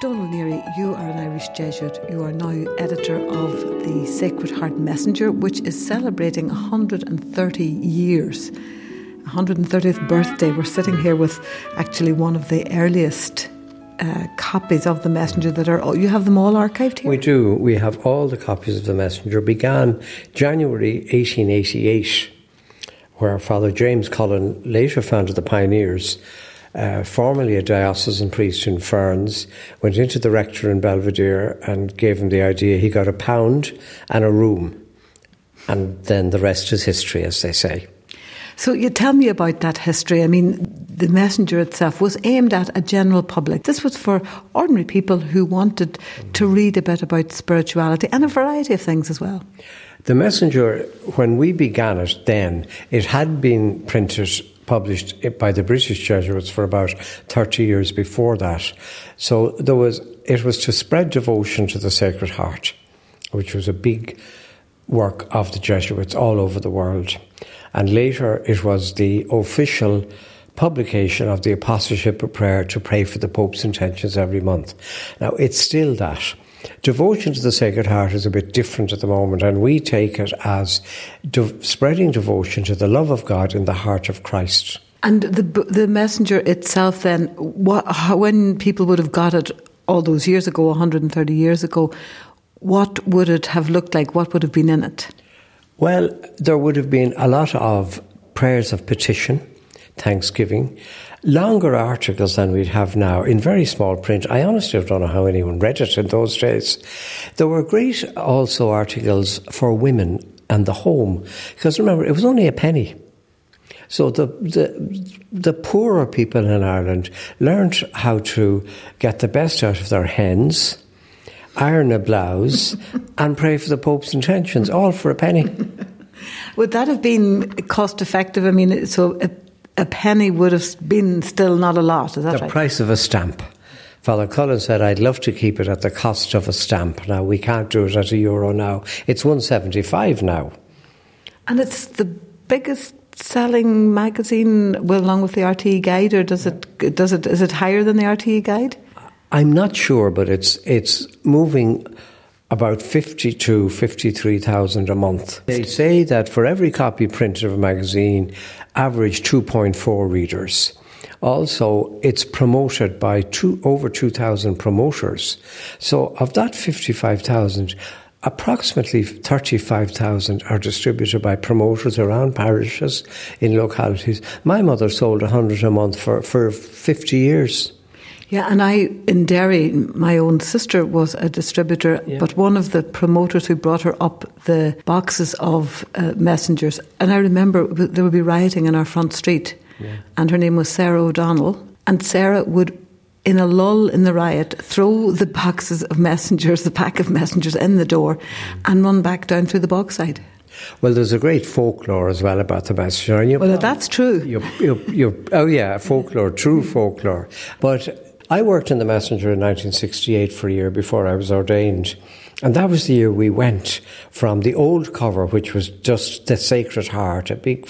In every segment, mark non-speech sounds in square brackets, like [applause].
Donal Neary, you are an Irish Jesuit. You are now editor of the Sacred Heart Messenger, which is celebrating 130 years. 130th birthday. We're sitting here with actually one of the earliest uh, copies of the Messenger that are. You have them all archived here. We do. We have all the copies of the Messenger. Began January 1888, where Father James Cullen later founded the Pioneers uh, formerly a diocesan priest in Ferns, went into the rector in Belvedere and gave him the idea. He got a pound and a room. And then the rest is history, as they say. So you tell me about that history. I mean, the messenger itself was aimed at a general public. This was for ordinary people who wanted to read a bit about spirituality and a variety of things as well. The messenger, when we began it then, it had been printed published by the British Jesuits for about 30 years before that. So there was, it was to spread devotion to the Sacred Heart, which was a big work of the Jesuits all over the world. And later it was the official publication of the Apostleship of Prayer to pray for the Pope's intentions every month. Now, it's still that. Devotion to the Sacred Heart is a bit different at the moment, and we take it as de- spreading devotion to the love of God in the heart of Christ. And the the messenger itself, then, what, how, when people would have got it all those years ago, 130 years ago, what would it have looked like? What would have been in it? Well, there would have been a lot of prayers of petition, thanksgiving, longer articles than we'd have now in very small print. I honestly don't know how anyone read it in those days. There were great also articles for women and the home, because remember, it was only a penny. So the, the, the poorer people in Ireland learned how to get the best out of their hens, iron a blouse, [laughs] and pray for the Pope's intentions, all for a penny. [laughs] Would that have been cost effective? I mean, so uh, a penny would have been still not a lot. Is that the right? price of a stamp. Father Cullen said, I'd love to keep it at the cost of a stamp. Now, we can't do it at a euro now. It's 175 now. And it's the biggest selling magazine, well, along with the RTE guide, or does it, does it, is it higher than the RTE guide? I'm not sure, but it's, it's moving about 50 to 53,000 a month. They say that for every copy printed of a magazine, average 2.4 readers. Also, it's promoted by two, over 2,000 promoters. So, of that 55,000, approximately 35,000 are distributed by promoters around parishes in localities. My mother sold 100 a month for, for 50 years. Yeah, and I, in Derry, my own sister was a distributor, yeah. but one of the promoters who brought her up the boxes of uh, messengers, and I remember there would be rioting in our front street, yeah. and her name was Sarah O'Donnell, and Sarah would in a lull in the riot, throw the boxes of messengers, the pack of messengers in the door, and run back down through the bogside. Well, there's a great folklore as well about the messenger. And you, well, that's true. You, you, you, oh, yeah, folklore, true folklore. But I worked in the Messenger in 1968 for a year before I was ordained. And that was the year we went from the old cover, which was just the Sacred Heart, a big,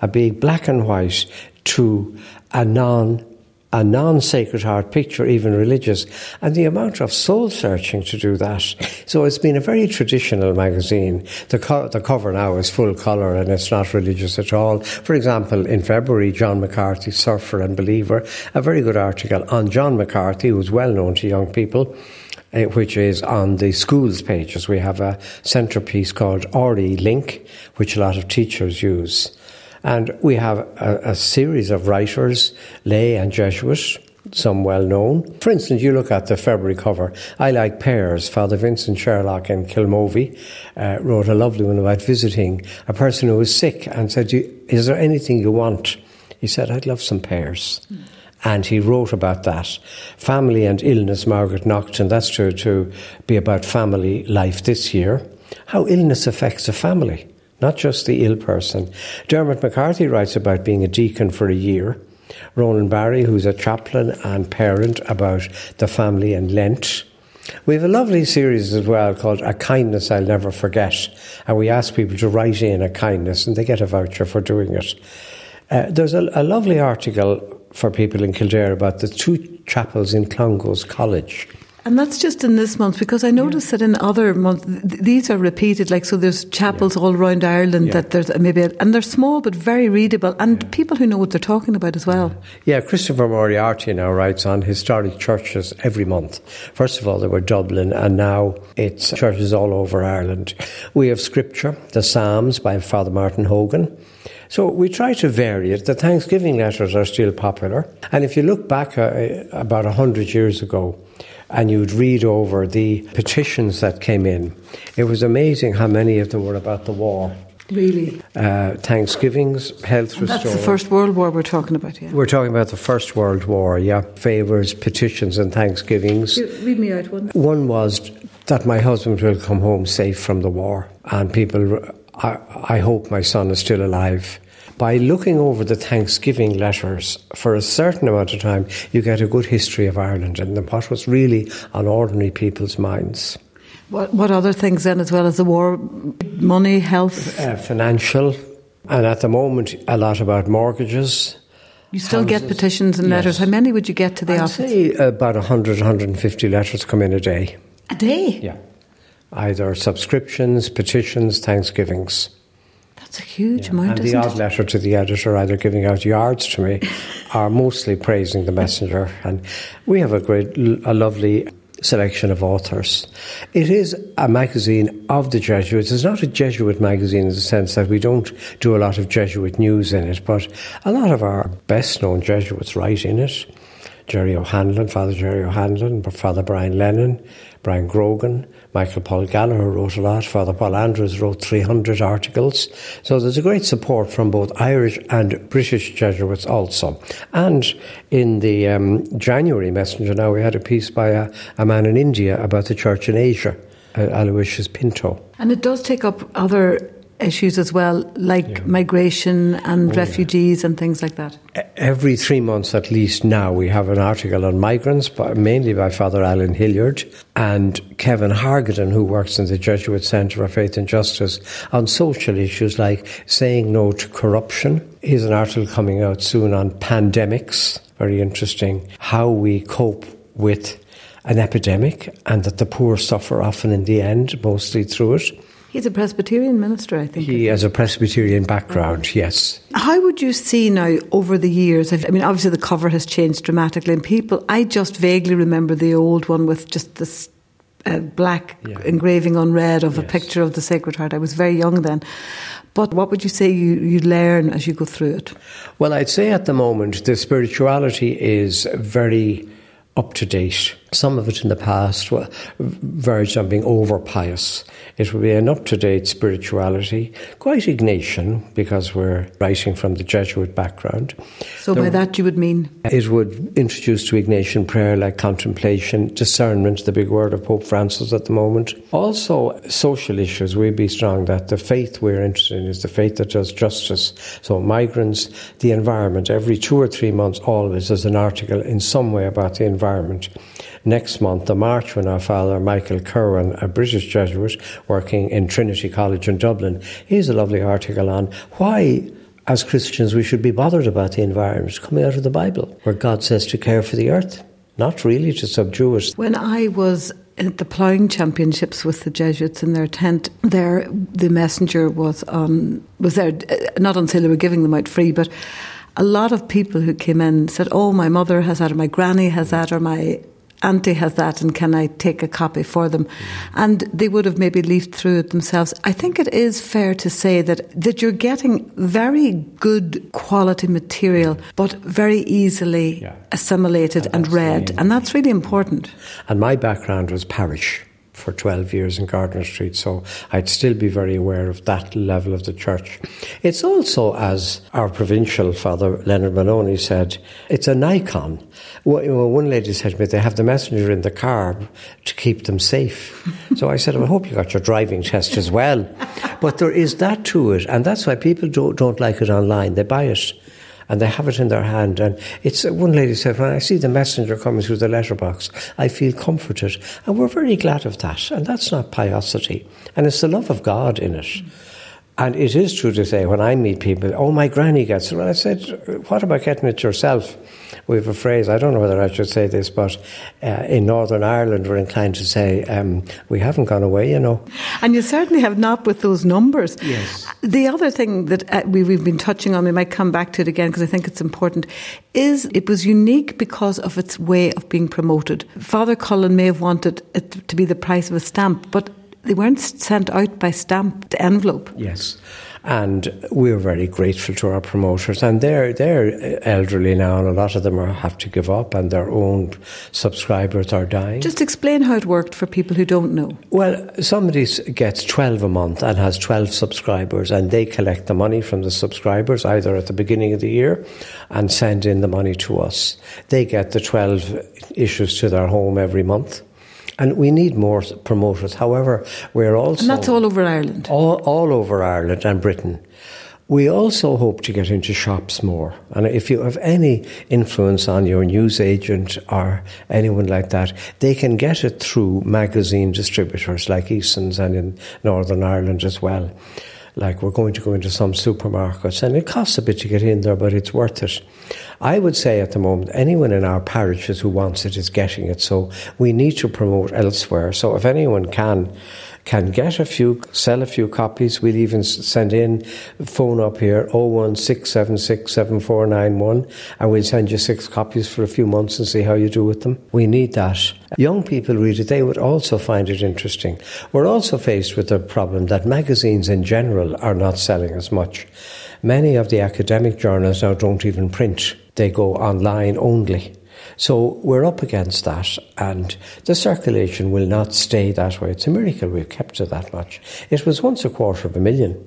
a big black and white, to a non a non sacred heart picture, even religious, and the amount of soul searching to do that. So it's been a very traditional magazine. The, co- the cover now is full colour and it's not religious at all. For example, in February, John McCarthy, surfer and believer, a very good article on John McCarthy, who's well known to young people. Uh, which is on the schools pages. We have a centrepiece called RE Link, which a lot of teachers use. And we have a, a series of writers, lay and Jesuit, some well known. For instance, you look at the February cover. I like pears. Father Vincent Sherlock in Kilmovee uh, wrote a lovely one about visiting a person who was sick and said, Is there anything you want? He said, I'd love some pears. Mm. And he wrote about that. Family and illness, Margaret Naughton. That's to, to be about family life this year. How illness affects a family not just the ill person. Dermot McCarthy writes about being a deacon for a year. Ronan Barry, who's a chaplain and parent, about the family and Lent. We have a lovely series as well called A Kindness I'll Never Forget, and we ask people to write in a kindness and they get a voucher for doing it. Uh, there's a, a, lovely article for people in Kildare about the two chapels in Clongowes College. And that's just in this month because I noticed yeah. that in other months th- these are repeated. Like so, there's chapels yeah. all around Ireland yeah. that there's maybe a, and they're small but very readable and people who know what they're talking about as well. Yeah, Christopher Moriarty now writes on historic churches every month. First of all, there were Dublin, and now it's churches all over Ireland. We have scripture, the Psalms by Father Martin Hogan. So we try to vary it. The Thanksgiving letters are still popular. And if you look back uh, about 100 years ago, and you'd read over the petitions that came in, it was amazing how many of them were about the war. Really? Uh, Thanksgivings, health and restored. That's the First World War we're talking about, yeah. We're talking about the First World War, yeah. Favours, petitions, and Thanksgivings. Read me out one. One was that my husband will come home safe from the war, and people I, I hope my son is still alive. By looking over the Thanksgiving letters for a certain amount of time, you get a good history of Ireland and what was really on ordinary people's minds. What, what other things then, as well as the war? Money, health? Uh, financial, and at the moment, a lot about mortgages. You still houses. get petitions and letters. Yes. How many would you get to the I'd office? say about 100, 150 letters come in a day. A day? Yeah either subscriptions, petitions, thanksgivings. That's a huge yeah. amount. And the odd it? letter to the editor, either giving out yards to me, are mostly praising the messenger. And we have a great, a lovely selection of authors. It is a magazine of the Jesuits. It's not a Jesuit magazine in the sense that we don't do a lot of Jesuit news in it, but a lot of our best known Jesuits write in it. Gerry O'Hanlon, Father Gerry O'Hanlon, Father Brian Lennon, Brian Grogan, Michael Paul Gallagher wrote a lot. Father Paul Andrews wrote 300 articles. So there's a great support from both Irish and British Jesuits also. And in the um, January Messenger now, we had a piece by a, a man in India about the church in Asia, uh, Aloysius Pinto. And it does take up other issues as well, like yeah. migration and oh, refugees yeah. and things like that? Every three months at least now, we have an article on migrants, but mainly by Father Alan Hilliard and Kevin Hargaden, who works in the Jesuit Centre of Faith and Justice, on social issues like saying no to corruption. Here's an article coming out soon on pandemics, very interesting, how we cope with an epidemic and that the poor suffer often in the end, mostly through it. He's a Presbyterian minister, I think. He has a Presbyterian background, yes. How would you see now over the years? I mean, obviously the cover has changed dramatically, and people, I just vaguely remember the old one with just this uh, black yeah. engraving on red of yes. a picture of the Sacred Heart. I was very young then. But what would you say you, you learn as you go through it? Well, I'd say at the moment the spirituality is very up to date. Some of it in the past verged on being over pious. It would be an up to date spirituality, quite Ignatian, because we're writing from the Jesuit background. So, there, by that, you would mean? It would introduce to Ignatian prayer like contemplation, discernment, the big word of Pope Francis at the moment. Also, social issues. We'd be strong that the faith we're interested in is the faith that does justice. So, migrants, the environment, every two or three months, always, there's an article in some way about the environment next month, the March, when our father Michael Kirwan, a British Jesuit working in Trinity College in Dublin, he has a lovely article on why as Christians we should be bothered about the environment coming out of the Bible, where God says to care for the earth, not really to subdue it. When I was at the ploughing championships with the Jesuits in their tent, there the messenger was on was there uh, not until they were giving them out free, but a lot of people who came in said, "Oh, my mother has that, or my granny has that, or my auntie has that and can I take a copy for them? Mm. And they would have maybe leafed through it themselves. I think it is fair to say that, that you're getting very good quality material, mm. but very easily yeah. assimilated and, and read. And that's really important. And my background was parish for 12 years in Gardiner Street, so I'd still be very aware of that level of the church. It's also, as our provincial Father Leonard Moloney said, it's an icon. One lady said to me, they have the messenger in the car to keep them safe. so I said, well, I hope you got your driving test as well. But there is that to it, and that's why people don't, don't like it online. They buy it and they have it in their hand. And it's uh, one lady said, when I see the messenger coming through the letterbox, I feel comforted, and we're very glad of that. And that's not piosity, and it's the love of God in it. And it is true to say when I meet people, oh, my granny gets it. Well, I said, what about getting it yourself? We have a phrase, I don't know whether I should say this, but uh, in Northern Ireland, we're inclined to say, um, we haven't gone away, you know. And you certainly have not with those numbers. Yes. The other thing that uh, we, we've been touching on, we might come back to it again because I think it's important, is it was unique because of its way of being promoted. Father Cullen may have wanted it to be the price of a stamp, but they weren't sent out by stamped envelope. Yes. And we're very grateful to our promoters. And they're, they're uh, elderly now, and a lot of them are, have to give up, and their own subscribers are dying. Just explain how it worked for people who don't know. Well, somebody gets 12 a month and has 12 subscribers, and they collect the money from the subscribers either at the beginning of the year and send in the money to us. They get the 12 issues to their home every month. And we need more promoters. However, we're also. And that's all over Ireland. All, all over Ireland and Britain. We also hope to get into shops more. And if you have any influence on your newsagent or anyone like that, they can get it through magazine distributors like Eason's and in Northern Ireland as well. Like we're going to go into some supermarkets and it costs a bit to get in there, but it's worth it. I would say at the moment, anyone in our parishes who wants it is getting it. So we need to promote elsewhere. So if anyone can, can get a few, sell a few copies. We'll even send in phone up here 016767491 and we'll send you six copies for a few months and see how you do with them. We need that. Young people read it, they would also find it interesting. We're also faced with the problem that magazines in general are not selling as much. Many of the academic journals now don't even print, they go online only. So we're up against that, and the circulation will not stay that way. It's a miracle we've kept it that much. It was once a quarter of a million.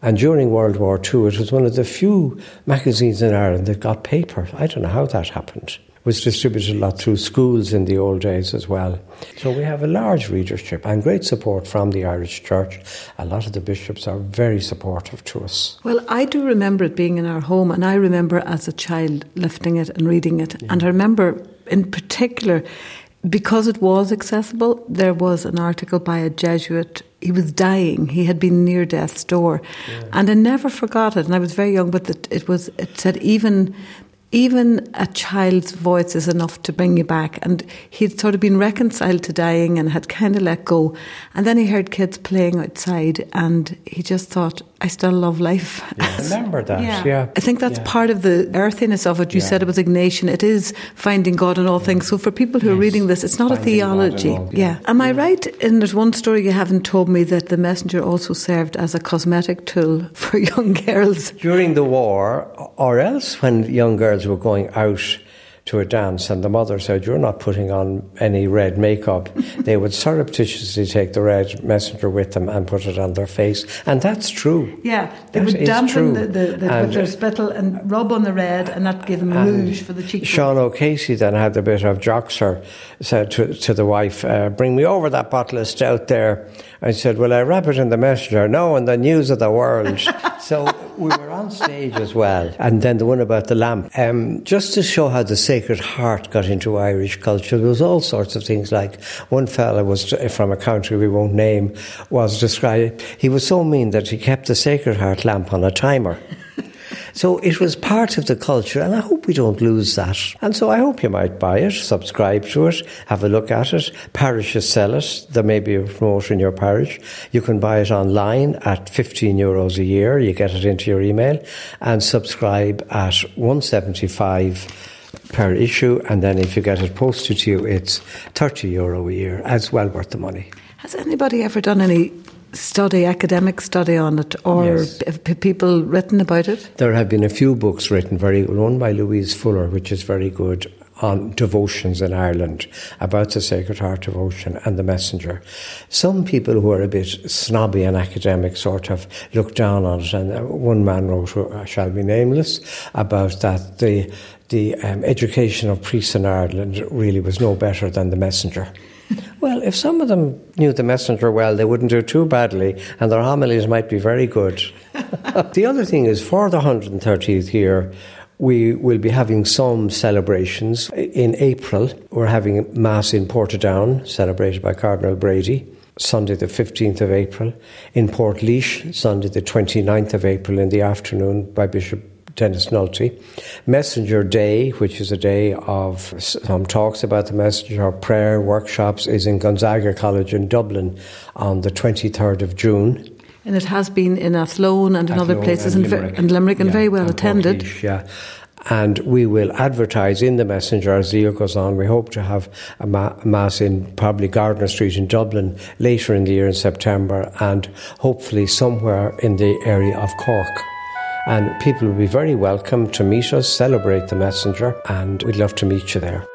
And during World War II, it was one of the few magazines in Ireland that got paper. I don't know how that happened was distributed a lot through schools in the old days as well. So we have a large readership and great support from the Irish Church. A lot of the bishops are very supportive to us. Well, I do remember it being in our home, and I remember as a child lifting it and reading it. Yeah. And I remember in particular, because it was accessible, there was an article by a Jesuit. He was dying. He had been near death's door, yeah. and I never forgot it. And I was very young, but it was. It said even even a child's voice is enough to bring you back. And he'd sort of been reconciled to dying and had kind of let go. And then he heard kids playing outside and he just thought, I still love life. Yeah, [laughs] remember that, yeah. yeah. I think that's yeah. part of the earthiness of it. You yeah. said it was Ignatian. It is finding God in all things. So for people who yes. are reading this, it's not finding a theology. All, yeah. Am I right? And there's one story you haven't told me that the messenger also served as a cosmetic tool [laughs] for young girls. During the war, or else when young girls were going out to a dance and the mother said, You're not putting on any red makeup, [laughs] they would surreptitiously take the red messenger with them and put it on their face. And that's true. Yeah, they that would dampen the, the, the with their spittle and rub on the red and that give them a rouge for the cheek. Sean O'Casey then had a bit of joxer, said to, to the wife, uh, Bring me over that bottle of stout there. I said, Well, I wrap it in the messenger. No, in the news of the world. [laughs] so we were on stage as well. And then the one about the lamp. Um, just to show how the Sacred Heart got into Irish culture, there was all sorts of things like one fella was from a country we won't name, was described, he was so mean that he kept the Sacred Heart lamp on a timer. So it was part of the culture, and I hope we don't lose that. And so I hope you might buy it, subscribe to it, have a look at it. Parishes sell it. There may be a promoter in your parish. You can buy it online at 15 euros a year. You get it into your email and subscribe at 175 per issue, and then if you get it posted to you, it's 30 euro a year. As well worth the money. Has anybody ever done any study, academic study on it, or yes. people written about it? There have been a few books written, very one by Louise Fuller, which is very good, on devotions in Ireland about the Sacred Heart devotion and the Messenger. Some people who are a bit snobby and academic sort of look down on it, and uh, one man wrote, I shall be nameless, about that the the um, education of priests in Ireland really was no better than the Messenger. Well, if some of them knew the messenger well, they wouldn't do too badly, and their homilies might be very good. [laughs] the other thing is, for the 130th year, we will be having some celebrations. In April, we're having Mass in Portadown, celebrated by Cardinal Brady. Sunday the 15th of April. In Portlaoise, Sunday the 29th of April in the afternoon by Bishop Denis Nulty. Messenger Day, which is a day of some talks about the messenger, prayer workshops, is in Gonzaga College in Dublin on the 23rd of June. And it has been in Athlone and in Athlone other places and Limerick. and Limerick and Yeah, very well and attended. Yeah. And we will advertise in the messenger as the year goes on. We hope to have a, ma- a mass in probably Gardiner Street in Dublin later in the year in September, and hopefully somewhere in the area of Cork. And people will be very welcome to meet us, celebrate the messenger, and we'd love to meet you there.